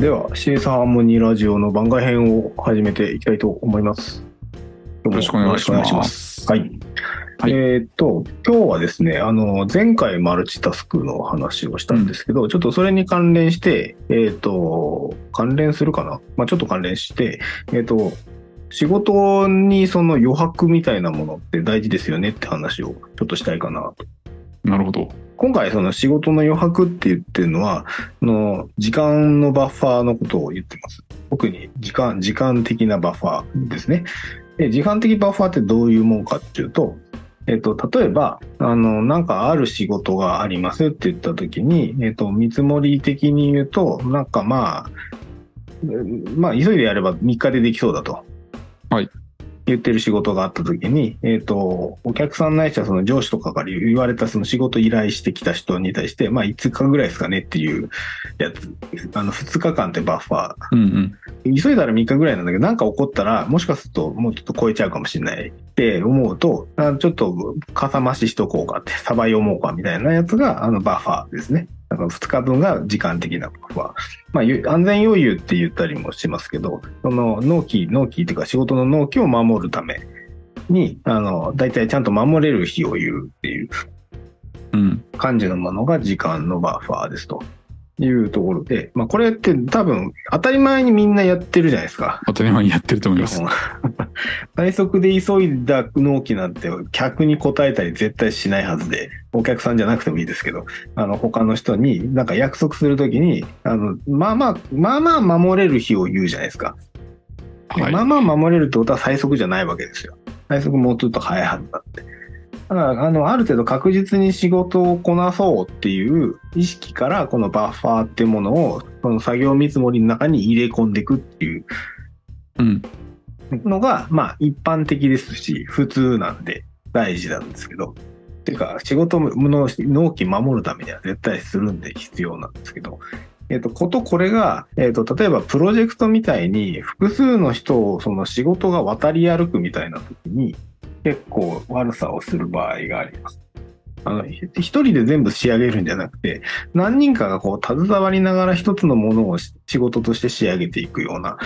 では CS ハーモニーラジオの番外編を始めていきたいと思います。よよろしくお願いします。はい。はいえーっと、今日はですね、あの、前回マルチタスクの話をしたんですけど、ちょっとそれに関連して、えーっと、関連するかな？まあちょっと関連して、えーっと、仕事にその余白みたいなものって大事ですよねって話をちょっとしたいかなと。なるほど。今回その仕事の余白って言ってるのは、あの時間のバッファーのことを言ってます。特に時間、時間的なバッファーですね。で、時間的バッファーってどういうもんかっていうと、えっと、例えば、あの、なんかある仕事がありますって言ったときに、えっと、見積もり的に言うと、なんかまあ、うんまあ、急いでやれば3日でできそうだと。はい。言ってる仕事があったときに、えっ、と、お客さんないしはその上司とかから言われたその仕事依頼してきた人に対して、まあ5日ぐらいですかねっていうやつ。あの2日間ってバッファー。うんうん。急いだら3日ぐらいなんだけど、なんか起こったら、もしかするともうちょっと超えちゃうかもしれないって思うと、あちょっとかさ増ししとこうかって、サバ読もうかみたいなやつが、あのバッファーですね。だから2日分が時間的なバッファー。まあ、ゆ安全余裕って言ったりもしますけど、その納期、納期っていうか仕事の納期を守るために、あの、大体ちゃんと守れる日を言うっていううん。感じのものが時間のバッファーですというところで、まあこれって多分当たり前にみんなやってるじゃないですか。当たり前にやってると思います。最速で急いだ納期なんて客に答えたり絶対しないはずで、お客さんじゃなくてもいいですけど、あの他の人になんか約束するときに、あの、まあまあ、まあまあ守れる日を言うじゃないですか。はい。まあまあ守れるってことは最速じゃないわけですよ。最速もうちょっと早いはずだって。だから、あの、ある程度確実に仕事をこなそうっていう意識から、このバッファーっていうものを、その作業見積もりの中に入れ込んでいくっていううん。のが、まあ一般的ですし、普通なんで大事なんですけど、ていうか仕事の納期守るためには絶対するんで必要なんですけど、えっ、と、ことこれが、えっ、と、例えばプロジェクトみたいに複数の人をその仕事が渡り歩くみたいな時に結構悪さをする場合があります。あの、一人で全部仕上げるんじゃなくて、何人かがこう携わりながら一つのものを仕事として仕上げていくような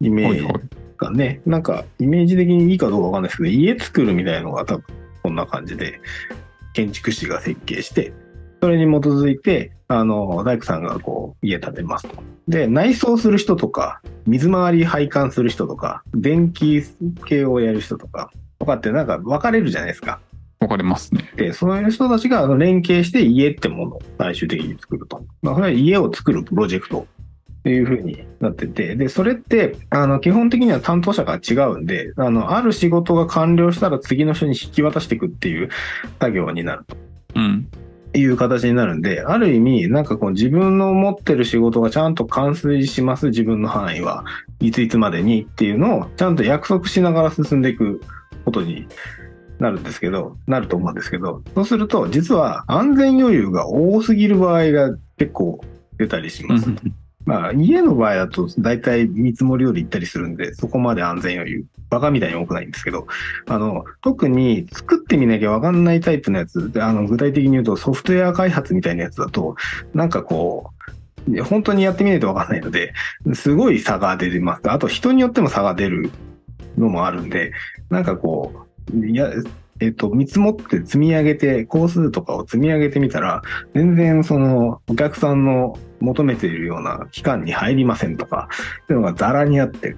イメージはいはい。がね、なんかイメージ的にいいかどうかわかんないですけど、家作るみたいなのが多分こんな感じで、建築士が設計して、それに基づいて、あの、大工さんがこう、家建てますと。で、内装する人とか、水回り配管する人とか、電気系をやる人とか、とかってなんか分かれるじゃないですか。分かれますね。で、そういう人たちが連携して家ってものを最終的に作ると。まあ、それは家を作るプロジェクトっていう風になってて、で、それって、あの、基本的には担当者が違うんで、あの、ある仕事が完了したら次の人に引き渡していくっていう作業になると。うん。いう形になるんで、ある意味、なんかこう自分の持ってる仕事がちゃんと完遂します、自分の範囲は。いついつまでにっていうのをちゃんと約束しながら進んでいくことになるんですけど、なると思うんですけど、そうすると、実は安全余裕が多すぎる場合が結構出たりします。うん。まあ、家の場合だと大体見積もりより行ったりするんで、そこまで安全余裕、バカみたいに多くないんですけど、あの、特に作ってみなきゃわかんないタイプのやつ、であの、具体的に言うとソフトウェア開発みたいなやつだと、なんかこう、本当にやってみないとわかんないので、すごい差が出てます。あと人によっても差が出るのもあるんで、なんかこう、いや、えっと、見積もって積み上げて、工数とかを積み上げてみたら、全然その、お客さんの求めているような期間に入りませんとか、っていうのがざらにあって、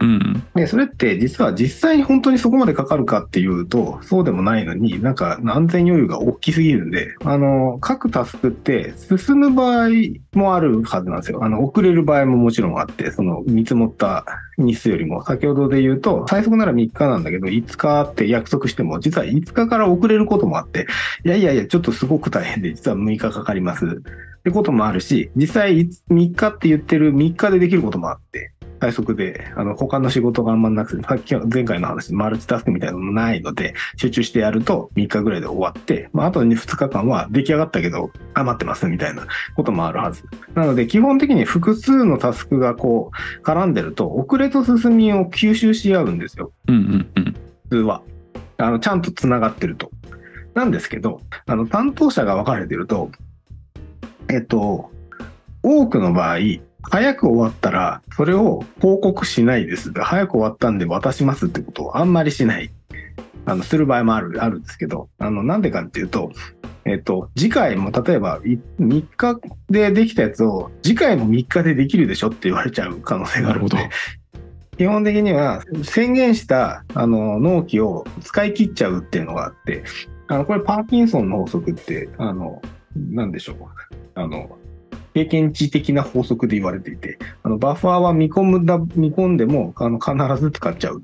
うん。で、それって実は実際に本当にそこまでかかるかっていうと、そうでもないのに、なんか安全余裕が大きすぎるんで、あの、各タスクって進む場合もあるはずなんですよ。あの、遅れる場合ももちろんあって、その見積もった日数よりも、先ほどで言うと、最速なら3日なんだけど、5日って約束しても、実は5日から遅れることもあって、いやいやいや、ちょっとすごく大変で、実は6日かかります。ってこともあるし、実際3日って言ってる3日でできることもあって、最速で、あの、他の仕事があんまなくて、さっきの前回の話、マルチタスクみたいなのもないので、集中してやると3日ぐらいで終わって、まあ、あと2日間は出来上がったけど、余ってますみたいなこともあるはず。なので、基本的に複数のタスクがこう、絡んでると、遅れと進みを吸収し合うんですよ。うんうんうん。普通は。あの、ちゃんと繋がってると。なんですけど、あの、担当者が分かれてると、えっと、多くの場合、早く終わったら、それを報告しないです。早く終わったんで渡しますってことをあんまりしない。あの、する場合もある、あるんですけど、あの、なんでかっていうと、えっと、次回も例えばい3日でできたやつを、次回も3日でできるでしょ？って言われちゃう可能性があるので、基本的には宣言したあの納期を使い切っちゃうっていうのがあって、あのこれパーキンソンの法則って、あの、なんでしょう。あの、経験値的な法則で言われていて、あのバッファーは見込むだ、見込んでもあの必ず使っちゃう。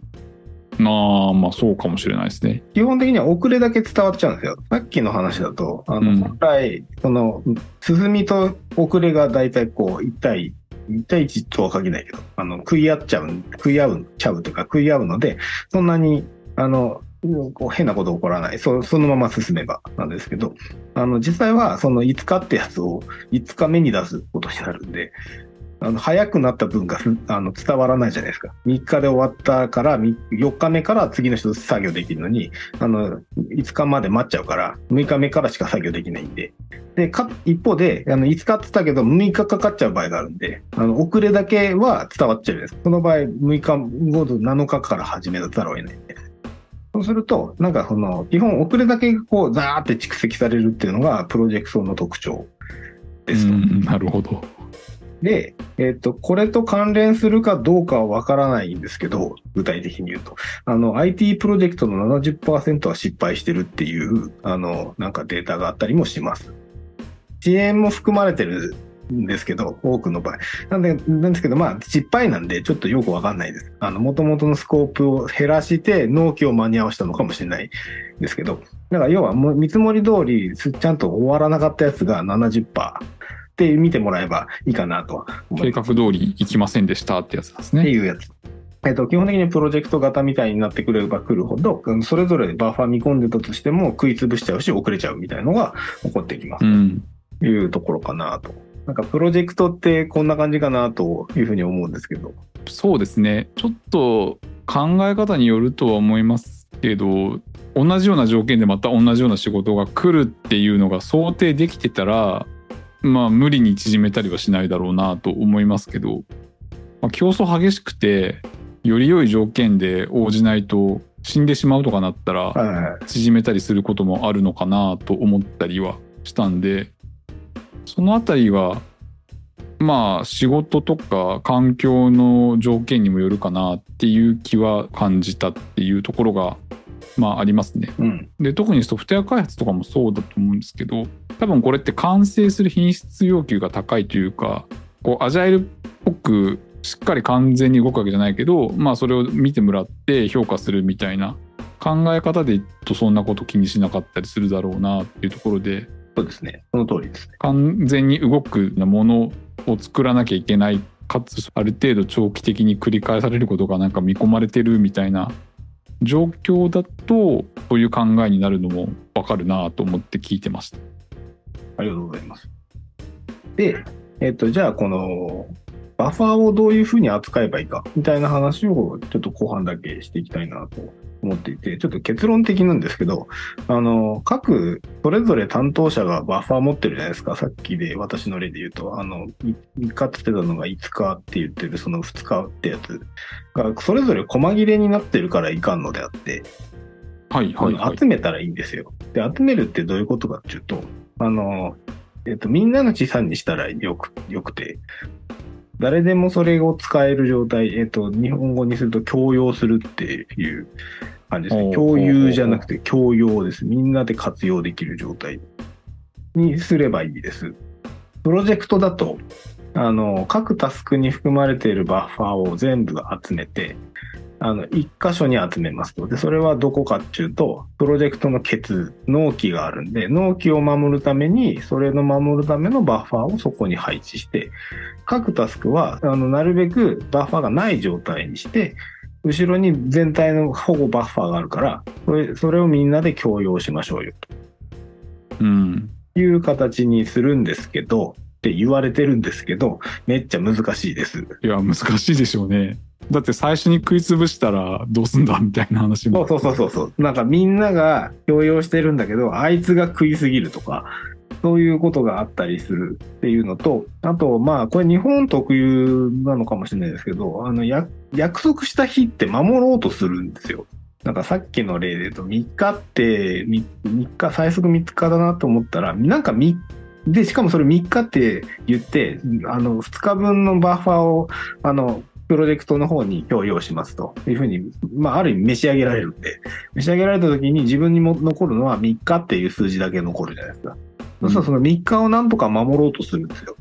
ああ、まあそうかもしれないですね。基本的には遅れだけ伝わっちゃうんですよ。さっきの話だと、あの、うん本来、その、進みと遅れが大体こう、1対、1対1とは限らないけど、あの、食い合っちゃう、食い合う、ちゃうというか食い合うので、そんなに、あの、こう変なこと起こらない。そそのまま進めばなんですけど、あの、実際はその5日ってやつを5日目に出すことになるんで、あの早くなった分があの伝わらないじゃないですか。3日で終わったから、4日目から次の人作業できるのに、あの、5日まで待っちゃうから、6日目からしか作業できないんで。で、か、一方で、あの、5日って言ったけど、6日かかっちゃう場合があるんで、あの、遅れだけは伝わっちゃうんです。その場合、6日後と7日から始めざるを得ない。そうすると、なんかその、基本遅れだけこう、ザーって蓄積されるっていうのが、プロジェクトの特徴ですなるほど。で、えっ、と、これと関連するかどうかはわからないんですけど、具体的に言うと。あの、IT プロジェクトの70%は失敗してるっていう、あの、なんかデータがあったりもします。遅延も含まれてるんですけど、多くの場合。なんで、なんですけど、まあ、失敗なんで、ちょっとよくわかんないです。あの、元々のスコープを減らして、納期を間に合わせたのかもしれないですけど、だから要はもう見積もり通り、すちゃんと終わらなかったやつが70%。って見てもらえばいいかなと計画通り行きませんでしたってやつですね。っていうやつ。えっと、基本的にプロジェクト型みたいになってくればくるほど、うんそれぞれバッファー見込んでたとしても食い潰しちゃうし、遅れちゃうみたいなのが起こってきますうん。というところかなと。なんかプロジェクトってこんな感じかなというふうに思うんですけど。そうですね。ちょっと考え方によるとは思いますけど、同じような条件でまた同じような仕事が来るっていうのが想定できてたら、まあ無理に縮めたりはしないだろうなと思いますけど、まあ、競争激しくて、より良い条件で応じないと死んでしまうとかなったら。縮めたりすることもあるのかなと思ったりはしたんでそのあたりはまあ仕事とか環境の条件にもよるかなっていう気は感じたっていうところがまあありますね。うん。で特にソフトウェア開発とかもそうだと思うんですけど多分これって完成する品質要求が高いというかこうアジャイルっぽくしっかり完全に動くわけじゃないけどまあそれを見てもらって評価するみたいな考え方で言うとそんなこと気にしなかったりするだろうなっていうところでそうですね。その通りですね。完全に動くものを作らなきゃいけないかつある程度長期的に繰り返されることがなんか見込まれてるみたいな状況だとそういう考えになるのもわかるなと思って聞いてました。ありがとうございます。で、えっと、じゃあこの、バッファーをどういうふうに扱えばいいか、みたいな話をちょっと後半だけしていきたいなと思っていて、ちょっと結論的なんですけど、あの、各、それぞれ担当者がバッファー持ってるじゃないですか。さっきで私の例で言うと、あの、い3日って言ってたのが5日って言ってる、その2日ってやつが、それぞれ細切れになってるからいかんのであって、はいはいはい。集めたらいいんですよ。で、集めるってどういうことかっていうと、あの、えっと、みんなの資産にしたらよく、よくて、誰でもそれを使える状態、えっと、日本語にすると強要するっていう感じですね。共有じゃなくて強要です。みんなで活用できる状態にすればいいです。プロジェクトだと、あの、各タスクに含まれているバッファーを全部集めて、あの、一箇所に集めますと。で、それはどこかっていうと、プロジェクトのケツ、納期があるんで、納期を守るために、それの守るためのバッファーをそこに配置して、各タスクは、あの、なるべくバッファーがない状態にして、後ろに全体の保護バッファーがあるから、それそれをみんなで共用しましょうよ。うん。という形にするんですけど、って言われてるんですけど、めっちゃ難しいです。いや難しいでしょうね。だって最初に食いつぶしたらどうすんだみたいな話も。そうそうそうそうそう。なんかみんなが共用してるんだけど、あいつが食いすぎるとか、そういうことがあったりするっていうのと、あと、まあ、これ日本特有なのかもしれないですけど、あの、約束した日って守ろうとするんですよ。なんかさっきの例で言うと、3日って3、日、最速3日だなと思ったら、なんか3で、しかもそれ3日って言って、あの、2日分のバッファーを、あの、プロジェクトの方に供与しますというふうに、まあ、ある意味召し上げられるんで、召し上げられた時に自分にも残るのは3日っていう数字だけ残るじゃないですか。そうするとその3日をなんとか守ろうとするんですよ。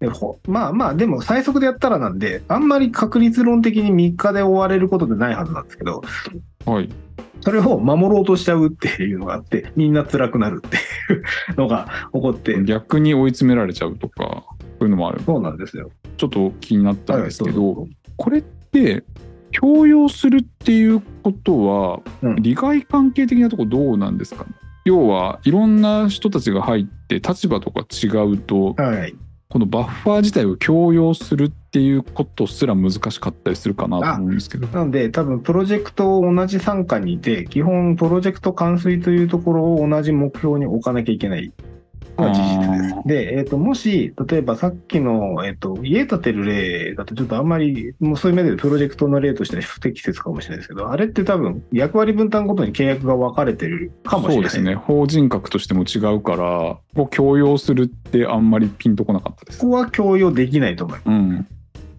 でほまあまあ、でも最速でやったらなんで、あんまり確率論的に3日で終われることってないはずなんですけど、はい。それを守ろうとしちゃうっていうのがあって、みんな辛くなるっていうのが起こって、逆に追い詰められちゃうとか、そういうのもある。そうなんですよ。ちょっと気になったんですけど、はいこれって、強要するっていうことは、うん利害関係的なとこどうなんですかね？要はいろんな人たちが入って立場とか違うとはい。このバッファー自体を強要するっていうことすら難しかったりするかなと思うんですけどなので、多分プロジェクトを同じ参加にいて、基本プロジェクト完遂というところを同じ目標に置かなきゃいけないのが事実ですあ。で、えっ、と、もし、例えばさっきの、えっ、と、家建てる例だとちょっとあんまり、もうそういう面でプロジェクトの例としては不適切かもしれないですけど、あれって多分役割分担ごとに契約が分かれてるかもしれない。そうですね法人格としても違うからこう強要するってあんまりピンとこなかったですここは共用できないと思います。うん、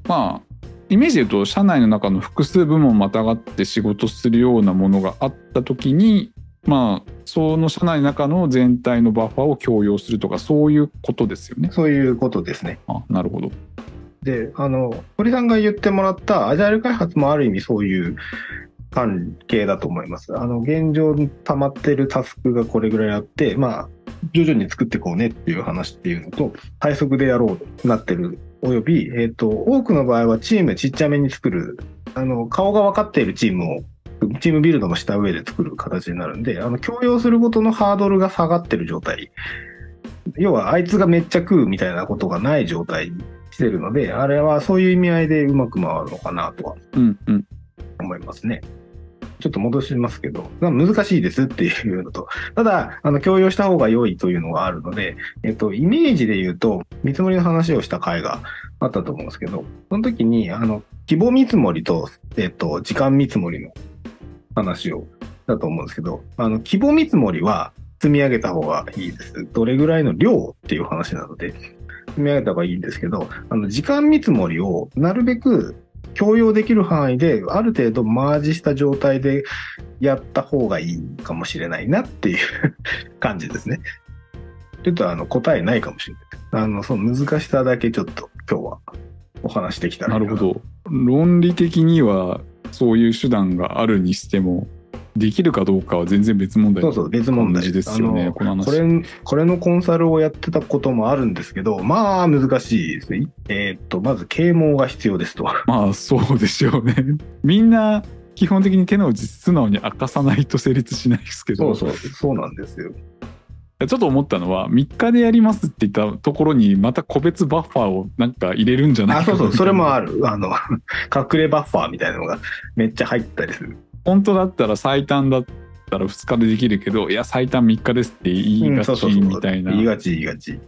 まあイメージで言うと社内の中の複数部門またがって仕事するようなものがあった時にまあその社内の中の全体のバッファーを強要するとかそういうことですよね。そういうことですね。あなるほど。で、あの、堀さんが言ってもらったアジャイル開発もある意味そういう関係だと思います。あの、現状溜まってるタスクがこれぐらいあって、まあ、徐々に作っていこうねっていう話っていうのと、最速でやろうとなってる、および、えっ、と、多くの場合はチームちっちゃめに作る、あの、顔が分かっているチームを、チームビルドのした上で作る形になるんで、あの、共用することのハードルが下がってる状態。要は、あいつがめっちゃ食うみたいなことがない状態してるので、あれはそういう意味合いでうまく回るのかなとはうんうん。思いますね。ちょっと戻しますけど、まあ難しいですっていうのと、ただ、あの、共有した方が良いというのがあるので、えっと、イメージで言うと、見積もりの話をした回があったと思うんですけど、その時に、あの、規模見積もりと、えっと、時間見積もりの話をだと思うんですけど、あの、規模見積もりは積み上げた方がいいです。どれぐらいの量っていう話なので、積み上げた方がいいんですけど、あの、時間見積もりをなるべく共用できる範囲で、ある程度マージした状態でやった方がいいかもしれないなっていう 感じですね。ちょっとあの答えないかもしれない。あの、その難しさだけちょっと今日はお話してきたらいいかなるほど。論理的にはそういう手段があるにしてもできるかどうかは全然別問題そうそう、別問題ですよねこの話。これ、これのコンサルをやってたこともあるんですけど、まあ難しいですね。えーっと、まず啓蒙が必要ですと。まあそうでしょうね。みんな基本的に手の内素直に明かさないと成立しないですけどそうそう、そうなんですよ。ちょっと思ったのは3日でやりますって言ったところにまた個別バッファーをなんか入れるんじゃないあ、かそうそう、それもある。る。あの、隠れバッファーみたいなのがめっちゃ入ったりする。本当だったら最短だったら2日でできるけどいや最短3日ですって言いがちうんそうそうそうみたいな。言いがち、言いがち。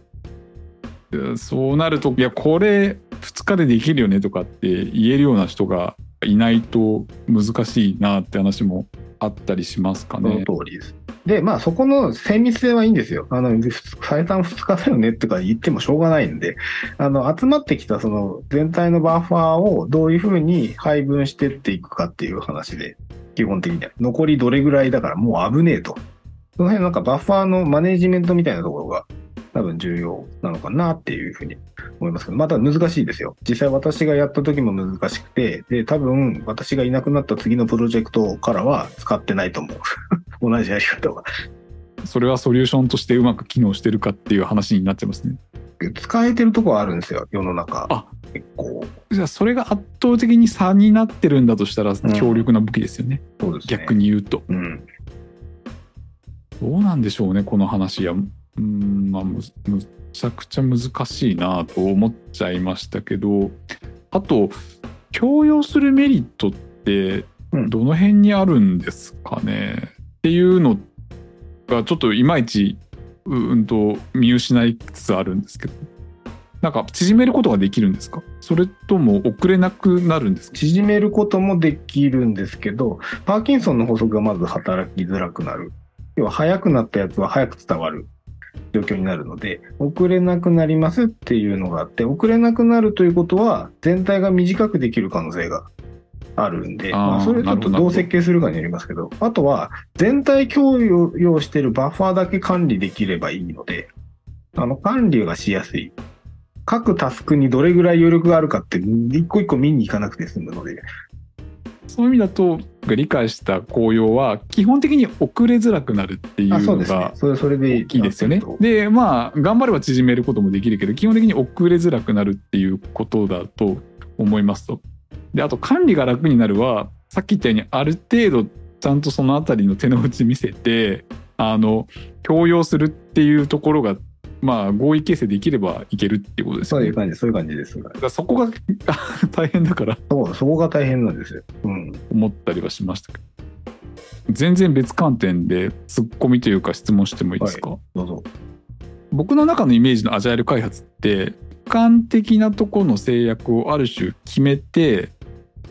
そうなるといやこれ2日でできるよねとかって言えるような人がいないと難しいなって話もあったりしますかそのね。通りです。で、まあそこの精密性はいいんですよ。あの、最短2日だよねとか言ってもしょうがないんで、あの、集まってきたその全体のバッファーをどういうふうに配分してっていくかっていう話で、基本的には。残りどれぐらいだからもう危ねえと。その辺なんかバッファーのマネジメントみたいなところが多分重要なのかなっていうふうに思いますけど、また難しいですよ。実際私がやった時も難しくて、で、多分私がいなくなった次のプロジェクトからは使ってないと思う。同じやり方は。それはソリューションとしてうまく機能してるかっていう話になっちゃいますね。使えてるとこはあるんですよ、世の中。あ結構。じゃあそれが圧倒的に差になってるんだとしたらん強力な武器ですよね。そうですね。逆。に言うと。うん。どうなんでしょうねこの話は。うんまあちゃくちゃ難しいなと思っちゃいましたけどあと強要するメリットってうん。どの辺にあるんですかね、っていうのがちょっといまいちうんと見失いつつあるんですけど。なんか縮めることができるんですか？それとも遅れなくなるんですか？縮めることもできるんですけど、パーキンソンの法則がまず働きづらくなる。要は早くなったやつは早く伝わる状況になるので、遅れなくなりますっていうのがあって、遅れなくなるということは、全体が短くできる可能性があるんで、まあ、それちょっとどう設計するかによりますけど、あとは、全体共有しているバッファーだけ管理できればいいので、あの、管理がしやすい。各タスクにどれぐらい余力があるかって、一個一個見に行かなくて済むので、そういう意味だと理解した紅葉は基本的に遅れづらくなるっていうのが。それ、それで大きいですよねでまあ頑張れば縮めることもできるけど基本的に遅れづらくなるっていうことだと思いますと。であと管理が楽になるはさっき言ったようにある程度ちゃんとそのあたりの手の内見せてあの強要するっていうところがまあ合意形成できればいけるっていうことですよね。そういう感じ、そういう感じです。そこが 大変だからそう、そこが大変なんですよ。うん。思ったりはしましたけど全然別観点でツッコミというか質問してもいいですか、どうぞ。僕の中のイメージのアジャイル開発って俯瞰的なところの制約をある種決めて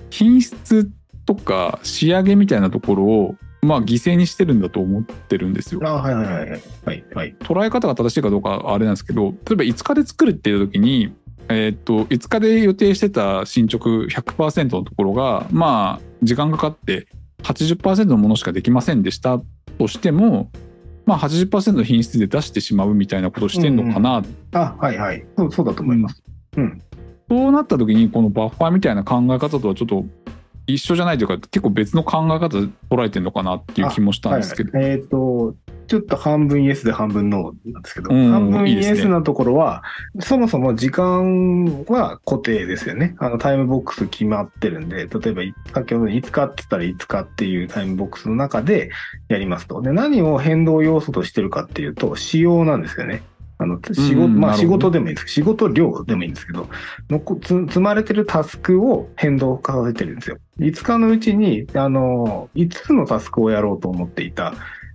品質とか仕上げみたいなところをまあ犠牲にしてるんだと思ってるんですよ。あ、はいはいはいはい。はい、はい。捉え方が正しいかどうかはあれなんですけど例えば5日で作るっていう時に、えーっと5日で予定してた進捗100%のところがまあ時間かかって80%のものしかできませんでしたとしてもまあ80%の品質で出してしまうみたいなことをしてんのかな、あ、はいはい。そうそうだと思います。うん。そうなった時にこのバッファーみたいな考え方とはちょっと一緒じゃないというか結構別の考え方で捉えてるのかなっていう気もしたんですけど。はいはい、えっ、と、ちょっと半分イエスで半分ノーなんですけど、うん半分イエスなところは、そもそも時間は固定ですよね。あのタイムボックス決まってるんで、例えばい先ほど5日って言ったら5日っていうタイムボックスの中でやりますと。で、何を変動要素としてるかっていうと、仕様なんですよね。あの仕事、まあ仕うんなるほど事でもいいです。仕事量でもいいんですけど、のこつ積まれてるタスクを変動化させてるんですよ。5日のうちに、あの、5つのタスクをやろうと思っていた。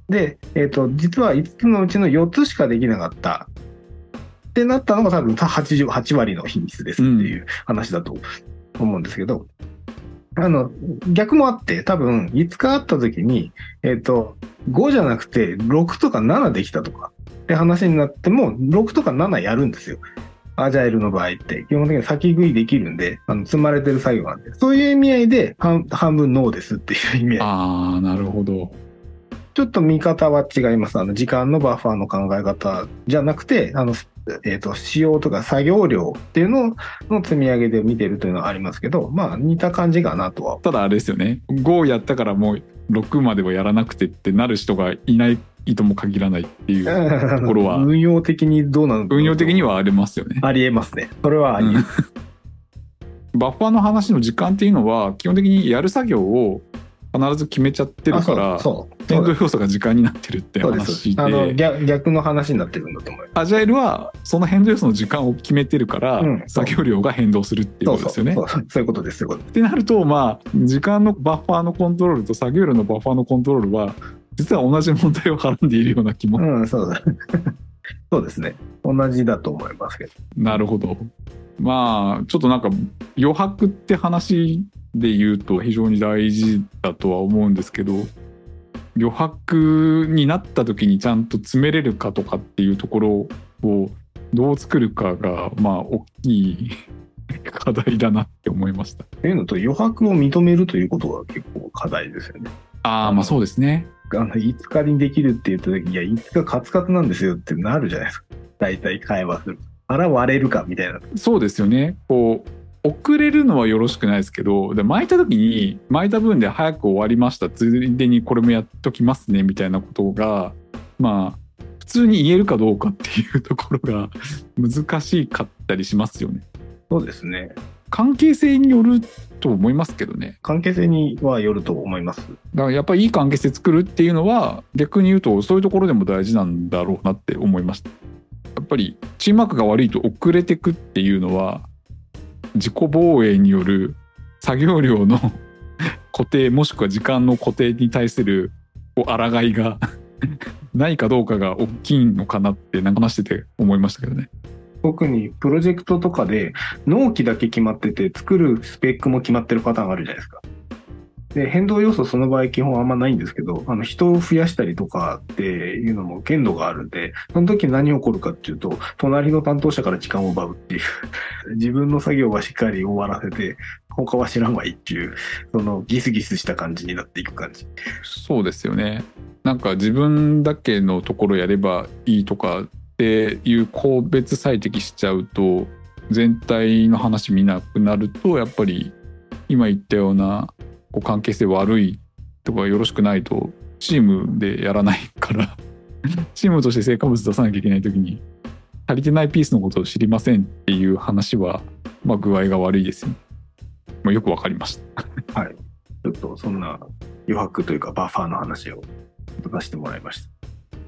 で、えっ、と、実は5つのうちの4つしかできなかった。ってなったのが多分80 8割の品質ですっていう話だと思うんですけど、あの、逆もあって、多分5日あった時に、えっ、と、5じゃなくて6とか7できたとかって話になっても、6とか7やるんですよ。アジャイルの場合って、基本的に先食いできるんで、あの積まれてる作業なんで、そういう意味合いで半半分ノーですっていう意味合い。ああなるほど。ちょっと見方は違います。あの、時間のバッファーの考え方じゃなくて、あの、えっ、と、仕様とか作業量っていうのの積み上げで見てるというのはありますけど、まあ、似た感じかなとは。ただあれですよね5やったからもう6まではやらなくてってなる人がいないとも限らないっていうところは運用的にどうなのか運用的にはありますよね。ありえますね。それはありえます。バッファーの話の時間っていうのは基本的にやる作業を必ず決めちゃってるあから。変動要素が時間になってるってそうで。あので逆逆の話になってるんだと思います。アジャイルはその変動要素の時間を決めてるから、うん作業量が変動するっていうことですよね。そういうことです。そういうことってなるとまあ時間のバッファーのコントロールと作業量のバッファーのコントロールは実は同じ問題をはらんでいるような気も、うん、そうだ。そうですね。同じだと思いますけど。なるほどまあちょっとなんか余白って話で言うと非常に大事だとは思うんですけど余白になった時にちゃんと詰めれるかとかっていうところをどう作るかがまあ大きい課題だなって思いました。っていうのと余白を認めるということが結構課題ですよね。ああまあそうですね。あの5日にできるって言った時いや5日カツカツなんですよってなるじゃないですか。大体会話する。腹割れるかみたいな。そうですよね。こう遅れるのはよろしくないですけどで巻いた時に巻いた分で早く終わりましたついでにこれもやっときますねみたいなことがまあ普通に言えるかどうかっていうところが難しかったりしますよね。そうですね。関係性によると思いますけどね。関係性にはよると思います。だからやっぱりいい関係性作るっていうのは逆に言うとそういうところでも大事なんだろうなって思いました。やっぱりチームワークが悪いと遅れてくっていうのは自己防衛による作業量の 固定もしくは時間の固定に対するこう抗いが ないかどうかが大きいのかなってなんか話してて思いましたけどね。特にプロジェクトとかで納期だけ決まってて作るスペックも決まってるパターンがあるじゃないですか。で、変動要素その場合基本あんまないんですけど、あの人を増やしたりとかっていうのも限度があるんで、その時何起こるかっていうと、隣の担当者から時間を奪うっていう、自分の作業はしっかり終わらせて、他は知らんわいっていう、そのギスギスした感じになっていく感じ。そうですよね。なんか自分だけのところやればいいとかっていう個別最適しちゃうと、全体の話見なくなると、やっぱり今言ったようなこう関係性悪いとかよろしくないとチームでやらないから チームとして成果物出さなきゃいけない時に足りてないピースのことを知りませんっていう話は、まあ、具合が悪いですよ、まあ、よくわかりましたはい。ちょっとそんな余白というかバッファーの話を出してもらいました。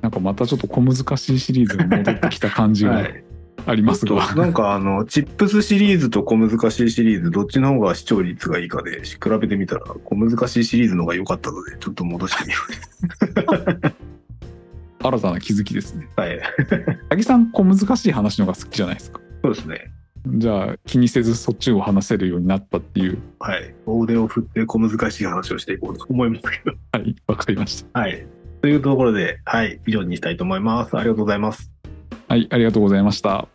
なんかまたちょっと小難しいシリーズが戻ってきた感じがはい。ありますが、なんかあの、チップスシリーズと小難しいシリーズ、どっちの方が視聴率がいいかで比べてみたら、小難しいシリーズの方が良かったので、ちょっと戻してみよ 新たな気づきですねう。はい。八木さん小難しい話の方が好きじゃないですかそうですね。じゃあ気にせずそっちを話せるようになったっていうはい。大手を振って小難しい話をしていこうと思いますけど。はいわかりましたはい。というところで、はい。以上にしたいと思います。ありがとうございます。はいありがとうございました